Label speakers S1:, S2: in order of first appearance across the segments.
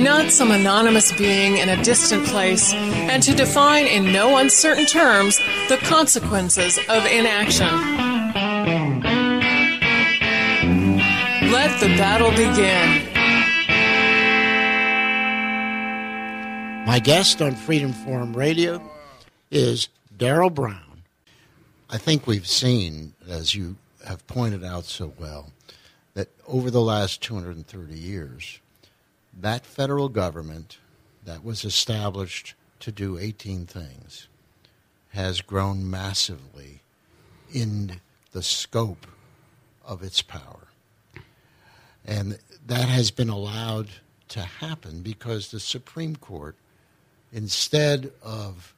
S1: not some anonymous being in a distant place, and to define in no uncertain terms the consequences of inaction. Let the battle begin.
S2: My guest on Freedom Forum Radio is Daryl Brown. I think we've seen, as you have pointed out so well, that over the last 230 years, that federal government that was established to do 18 things has grown massively in the scope of its power. And that has been allowed to happen because the Supreme Court, instead of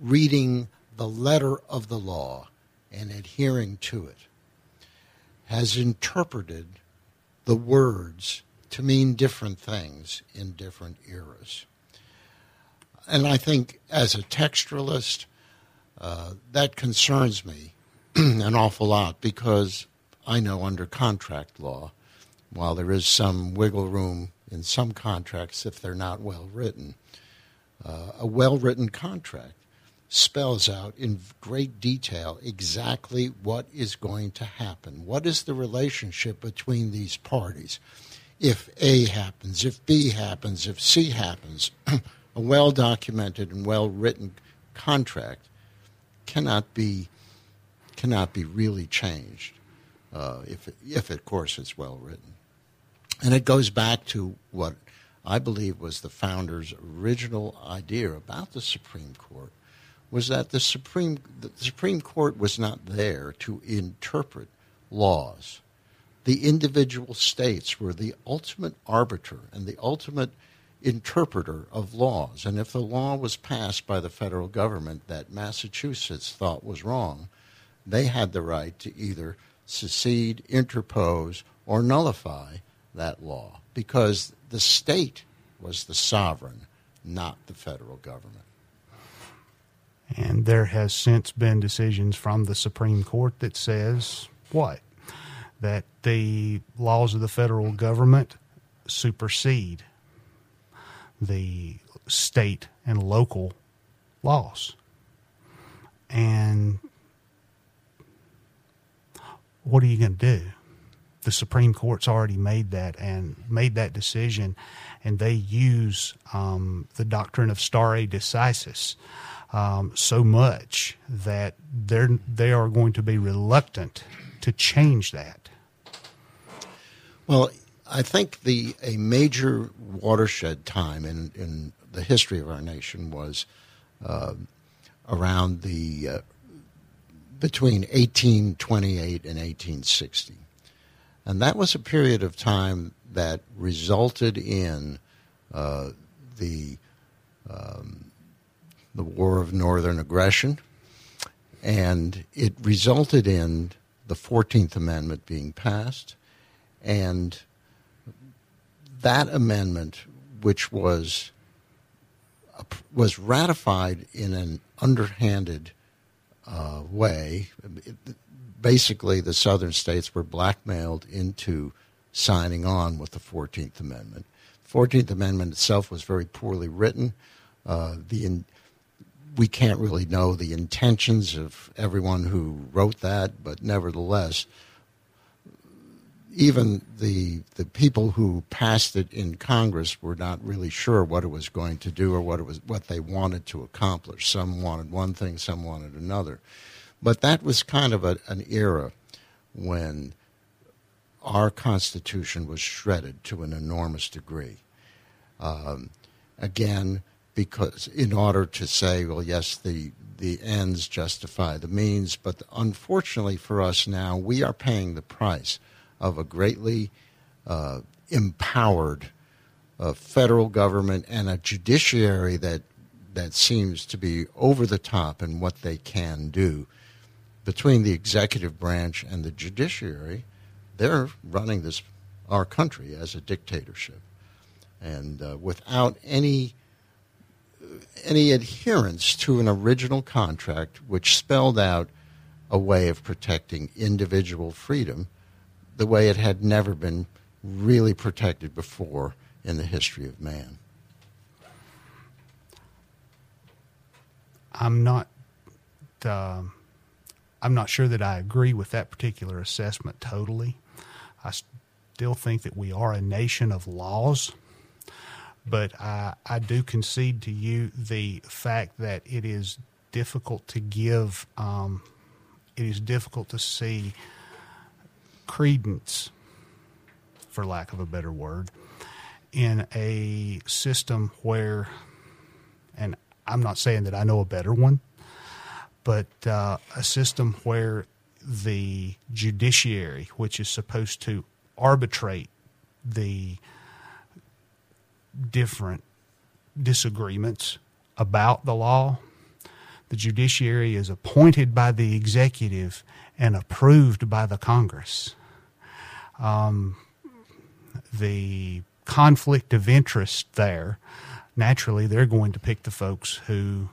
S2: reading the letter of the law and adhering to it, has interpreted the words to mean different things in different eras. And I think as a textualist, uh, that concerns me an awful lot because I know under contract law, while there is some wiggle room in some contracts if they're not well written, uh, a well written contract spells out in great detail exactly what is going to happen. What is the relationship between these parties? If A happens, if B happens, if C happens, a well documented and well written contract cannot be cannot be really changed uh, if if of course it's well written. And it goes back to what I believe was the founders' original idea about the Supreme Court was that the Supreme the Supreme Court was not there to interpret laws the individual states were the ultimate arbiter and the ultimate interpreter of laws. And if the law was passed by the federal government that Massachusetts thought was wrong, they had the right to either secede, interpose, or nullify that law because the state was the sovereign, not the federal government.
S3: And there has since been decisions from the Supreme Court that says what? That the laws of the federal government supersede the state and local laws. And what are you going to do? The Supreme Court's already made that and made that decision, and they use um, the doctrine of stare decisis um, so much that they're they are going to be reluctant to change that.
S2: Well, I think the a major watershed time in, in the history of our nation was uh, around the uh, between 1828 and 1860, and that was a period of time that resulted in uh, the um, the War of Northern Aggression, and it resulted in the Fourteenth Amendment being passed and that amendment, which was was ratified in an underhanded uh, way, basically the southern states were blackmailed into signing on with the Fourteenth Amendment. Fourteenth Amendment itself was very poorly written. Uh, the in, we can't really know the intentions of everyone who wrote that, but nevertheless, even the the people who passed it in Congress were not really sure what it was going to do or what it was what they wanted to accomplish. Some wanted one thing, some wanted another. But that was kind of a, an era when our Constitution was shredded to an enormous degree. Um, again, because in order to say, well, yes, the the ends justify the means, but unfortunately for us now, we are paying the price of a greatly uh, empowered uh, federal government and a judiciary that that seems to be over the top in what they can do. Between the executive branch and the judiciary, they're running this our country as a dictatorship, and uh, without any any adherence to an original contract which spelled out a way of protecting individual freedom the way it had never been really protected before in the history of man.
S3: I'm not. Uh, I'm not sure that I agree with that particular assessment totally. I still think that we are a nation of laws but I, I do concede to you the fact that it is difficult to give, um, it is difficult to see credence, for lack of a better word, in a system where, and I'm not saying that I know a better one, but uh, a system where the judiciary, which is supposed to arbitrate the different disagreements about the law. The judiciary is appointed by the executive and approved by the Congress. Um, the conflict of interest there, naturally, they're going to pick the folks who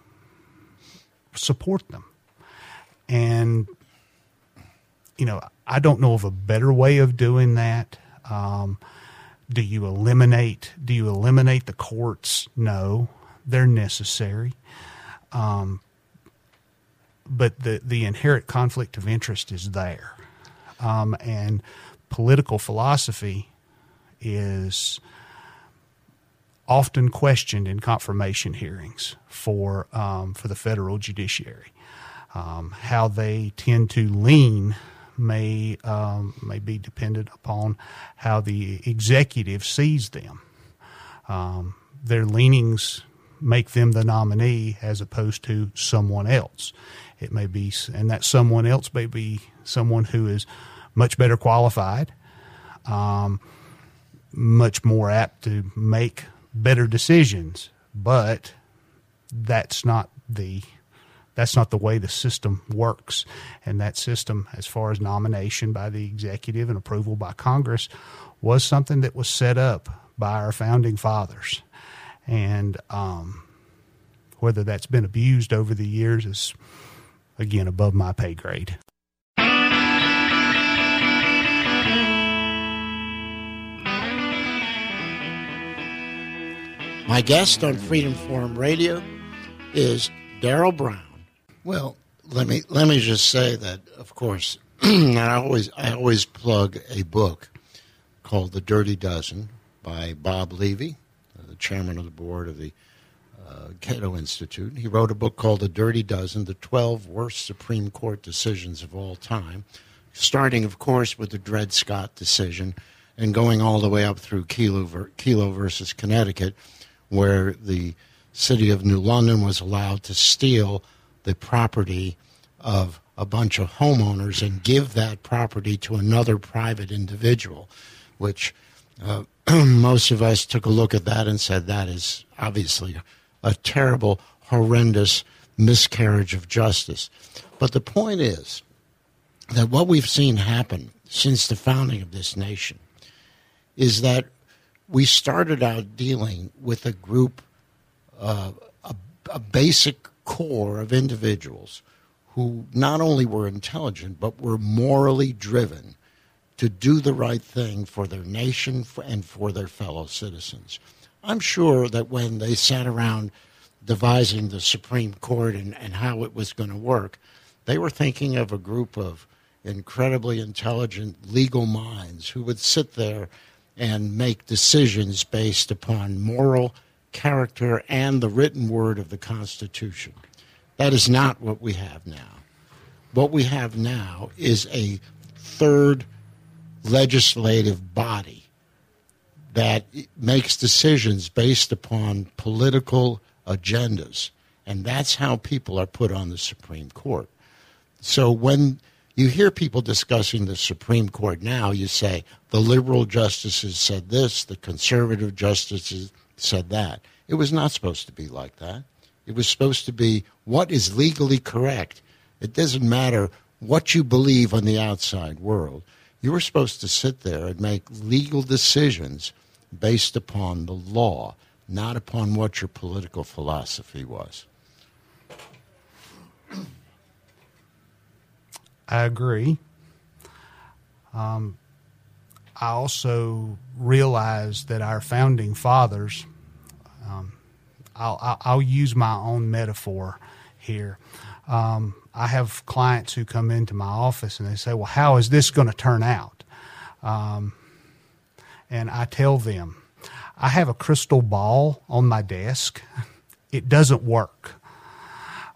S3: support them. And, you know, I don't know of a better way of doing that. Um, do you eliminate? Do you eliminate the courts? No, they're necessary. Um, but the the inherent conflict of interest is there, um, and political philosophy is often questioned in confirmation hearings for um, for the federal judiciary. Um, how they tend to lean may um, may be dependent upon how the executive sees them. Um, their leanings make them the nominee as opposed to someone else. It may be, and that someone else may be someone who is much better qualified, um, much more apt to make better decisions, but that's not the that's not the way the system works. And that system, as far as nomination by the executive and approval by Congress, was something that was set up by our founding fathers. And um, whether that's been abused over the years is, again, above my pay grade.
S2: My guest on Freedom Forum Radio is Daryl Brown. Well, let me let me just say that, of course, I always I always plug a book called The Dirty Dozen by Bob Levy, the chairman of the board of the uh, Cato Institute. He wrote a book called The Dirty Dozen: The Twelve Worst Supreme Court Decisions of All Time, starting, of course, with the Dred Scott decision and going all the way up through Kelo versus Connecticut, where the city of New London was allowed to steal the property of a bunch of homeowners and give that property to another private individual, which uh, most of us took a look at that and said that is obviously a terrible, horrendous miscarriage of justice. But the point is that what we've seen happen since the founding of this nation is that we started out dealing with a group, uh, a, a basic core of individuals who not only were intelligent, but were morally driven to do the right thing for their nation and for their fellow citizens. I'm sure that when they sat around devising the Supreme Court and, and how it was going to work, they were thinking of a group of incredibly intelligent legal minds who would sit there and make decisions based upon moral character, and the written word of the Constitution. That is not what we have now. What we have now is a third legislative body that makes decisions based upon political agendas. And that's how people are put on the Supreme Court. So when you hear people discussing the Supreme Court now, you say the liberal justices said this, the conservative justices said that. It was not supposed to be like that. It was supposed to be what is legally correct. It doesn't matter what you believe on the outside world. You were supposed to sit there and make legal decisions based upon the law, not upon what your political philosophy was.
S3: I agree. Um, I also realize that our founding fathers, um, I'll, I'll, use my own metaphor here. Um, I have clients who come into my office and they say, Well, how is this going to turn out? Um, and I tell them, I have a crystal ball on my desk. It doesn't work.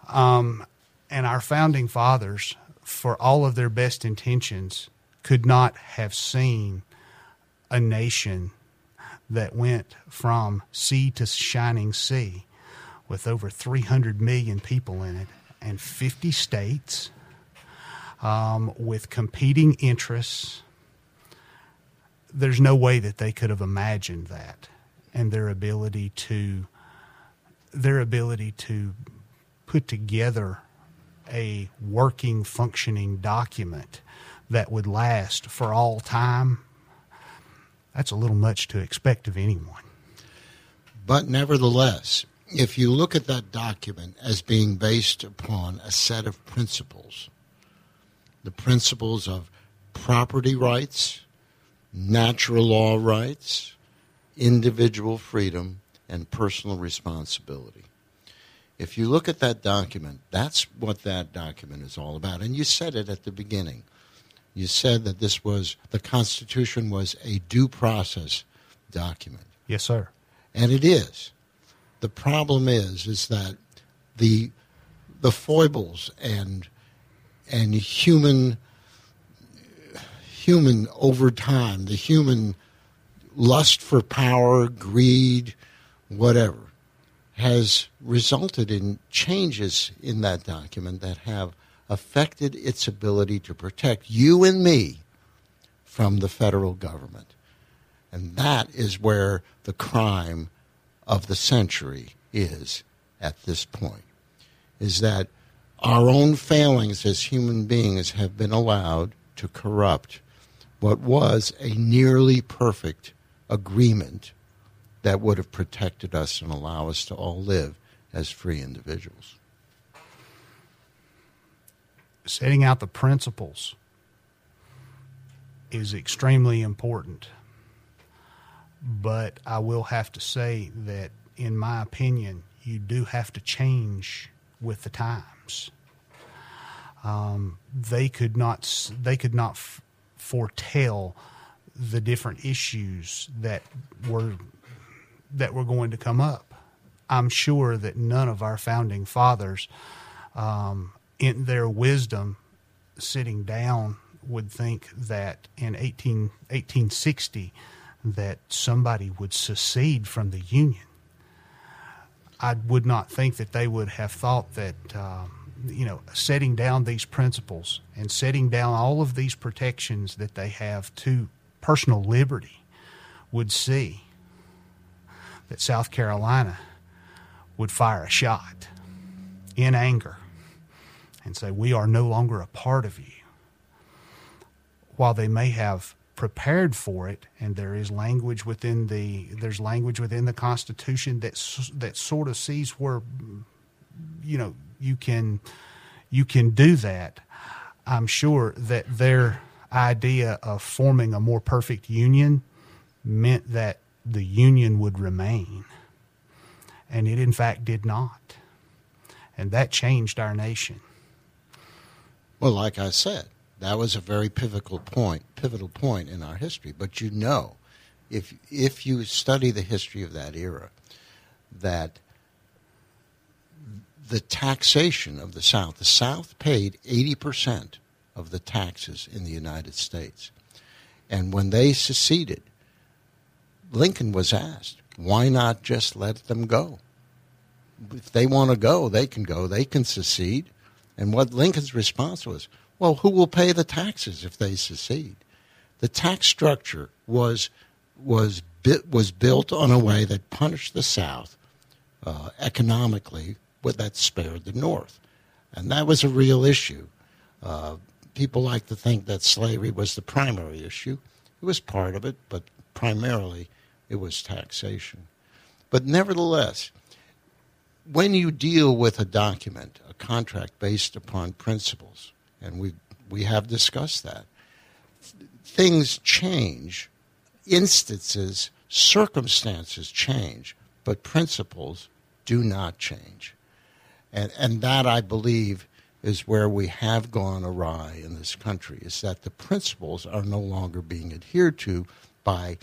S3: Um, and our founding fathers, for all of their best intentions, could not have seen a nation that went from sea to shining sea with over 300 million people in it and 50 states um, with competing interests. There's no way that they could have imagined that. And their ability to their ability to put together a working functioning document that would last for all time that's a little much to expect of anyone
S2: but nevertheless if you look at that document as being based upon a set of principles the principles of property rights natural law rights, individual freedom, and personal responsibility. If you look at that document, that's what that document is all about. And you said it at the beginning. You said that this was, the Constitution was a due process document.
S3: Yes, sir.
S2: And it is. The problem is, is that the, the foibles and, and human human over time, the human lust for power, greed, whatever, has resulted in changes in that document that have affected its ability to protect you and me from the federal government. And that is where the crime of the century is at this point. Is that our own failings as human beings have been allowed to corrupt what was a nearly perfect agreement that would have protected us and allow us to all live as free individuals.
S3: Setting out the principles is extremely important. But I will have to say that, in my opinion, you do have to change with the times. Um, they could not. They could not f- foretell the different issues that were that were going to come up. I'm sure that none of our founding fathers, um, in their wisdom, sitting down, would think that in 18, 1860 that somebody would secede from the Union. I would not think that they would have thought that. Um, you know, setting down these principles and setting down all of these protections that they have to personal liberty would see that South Carolina would fire a shot in anger and say, We are no longer a part of you. While they may have prepared for it, and there is language within the there's language within the Constitution that that sort of sees where you know you can you can do that, I'm sure that their idea of forming a more perfect union meant that the union would remain. And it, in fact, did not. And that changed our nation.
S2: Well, like I said, that was a very pivotal point, pivotal point in our history. But you know, if if you study the history of that era, that the taxation of the South. The South paid 80% of the taxes in the United States. And when they seceded, Lincoln was asked, why not just let them go? If they want to go, they can go. They can secede. And what Lincoln's response was, well, who will pay the taxes if they secede? The tax structure was was was built on a way that punished the South uh, economically, but that spared the North, and that was a real issue. Uh, people like to think that slavery was the primary issue. It was part of it, but primarily it was taxation. But nevertheless, when you deal with a document, a contract based upon principles, and we we have discussed that, things change, instances, circumstances change, but principles do not change. And and that I believe is where we have gone awry in this country is that the principles are no longer being adhered to by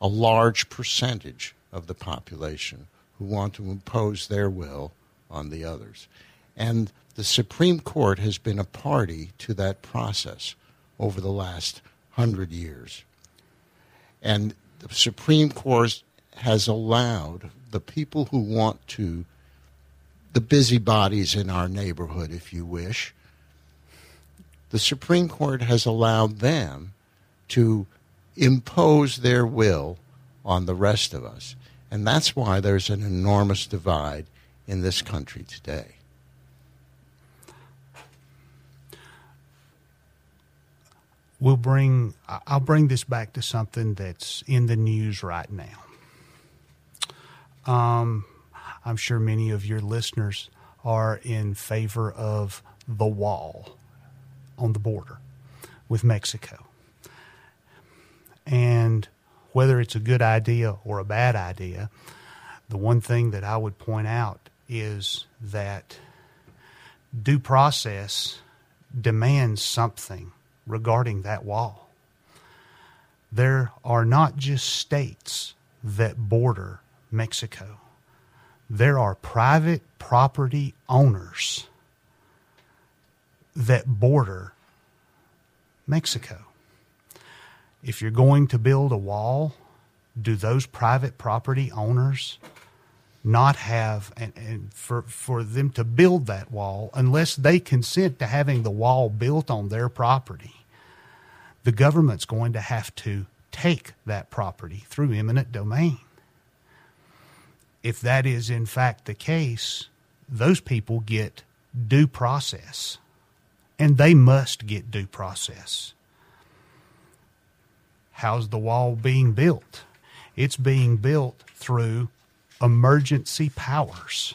S2: a large percentage of the population who want to impose their will on the others. And the Supreme Court has been a party to that process over the last hundred years. And the Supreme Court has allowed the people who want to, the busybodies in our neighborhood, if you wish, the Supreme Court has allowed them to impose their will on the rest of us. And that's why there's an enormous divide in this country today.
S3: We'll bring, I'll bring this back to something that's in the news right now. Um, I'm sure many of your listeners are in favor of the wall on the border with Mexico. And whether it's a good idea or a bad idea, the one thing that I would point out is that due process demands something regarding that wall. There are not just states that border Mexico, there are private property owners that border Mexico if you're going to build a wall, do those private property owners not have and, and for for them to build that wall unless they consent to having the wall built on their property the government's going to have to take that property through eminent domain. If that is in fact the case those people get due process and they must get due process How's the wall being built? It's being built through emergency powers.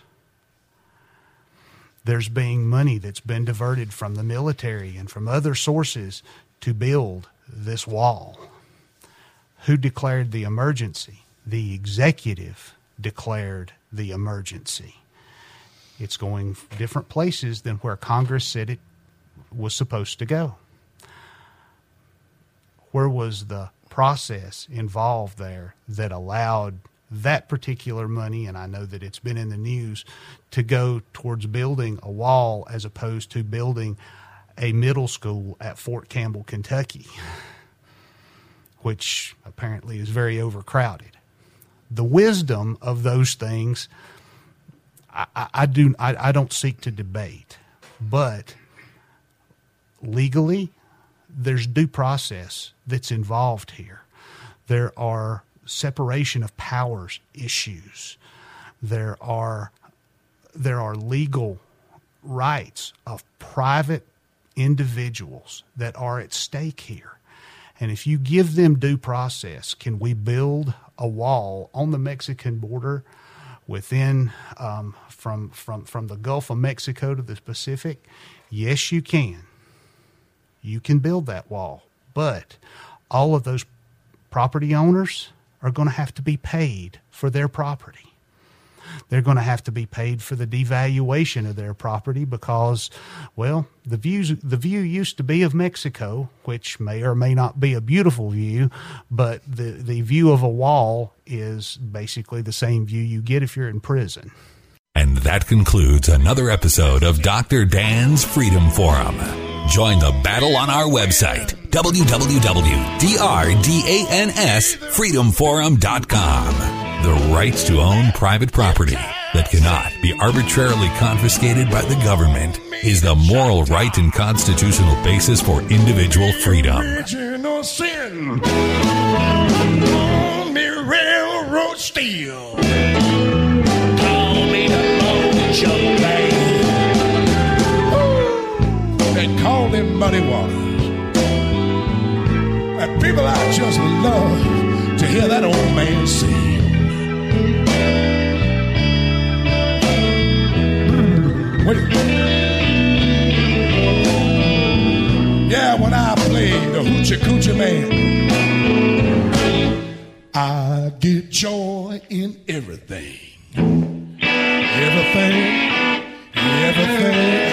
S3: There's being money that's been diverted from the military and from other sources to build this wall. Who declared the emergency? The executive declared the emergency. It's going different places than where Congress said it was supposed to go where was the process involved there that allowed that particular money, and I know that it's been in the news, to go towards building a wall as opposed to building a middle school at Fort Campbell, Kentucky, which apparently is very overcrowded. The wisdom of those things, I, I, I do I, I don't seek to debate, but legally, there's due process that's involved here. There are separation of powers issues. There are there are legal rights of private individuals that are at stake here. And if you give them due process, can we build a wall on the Mexican border within um, from from from the Gulf of Mexico to the Pacific? Yes, you can you can build that wall. But all of those property owners are going to have to be paid for their property. They're going to have to be paid for the devaluation of their property because, well, the views the view used to be of Mexico, which may or may not be a beautiful view, but the the view of a wall is basically the same view you get if you're in prison.
S4: And that concludes another episode of Dr. Dan's Freedom Forum. Join the battle on our website, www.drdansfreedomforum.com. The rights to own private property that cannot be arbitrarily confiscated by the government is the moral right and constitutional basis for individual freedom.
S5: Original sin railroad steel. Call them muddy waters. And people, I just love to hear that old man sing. Hmm, wait. Yeah, when I play the hoochie coochie man, I get joy in everything. Everything, everything,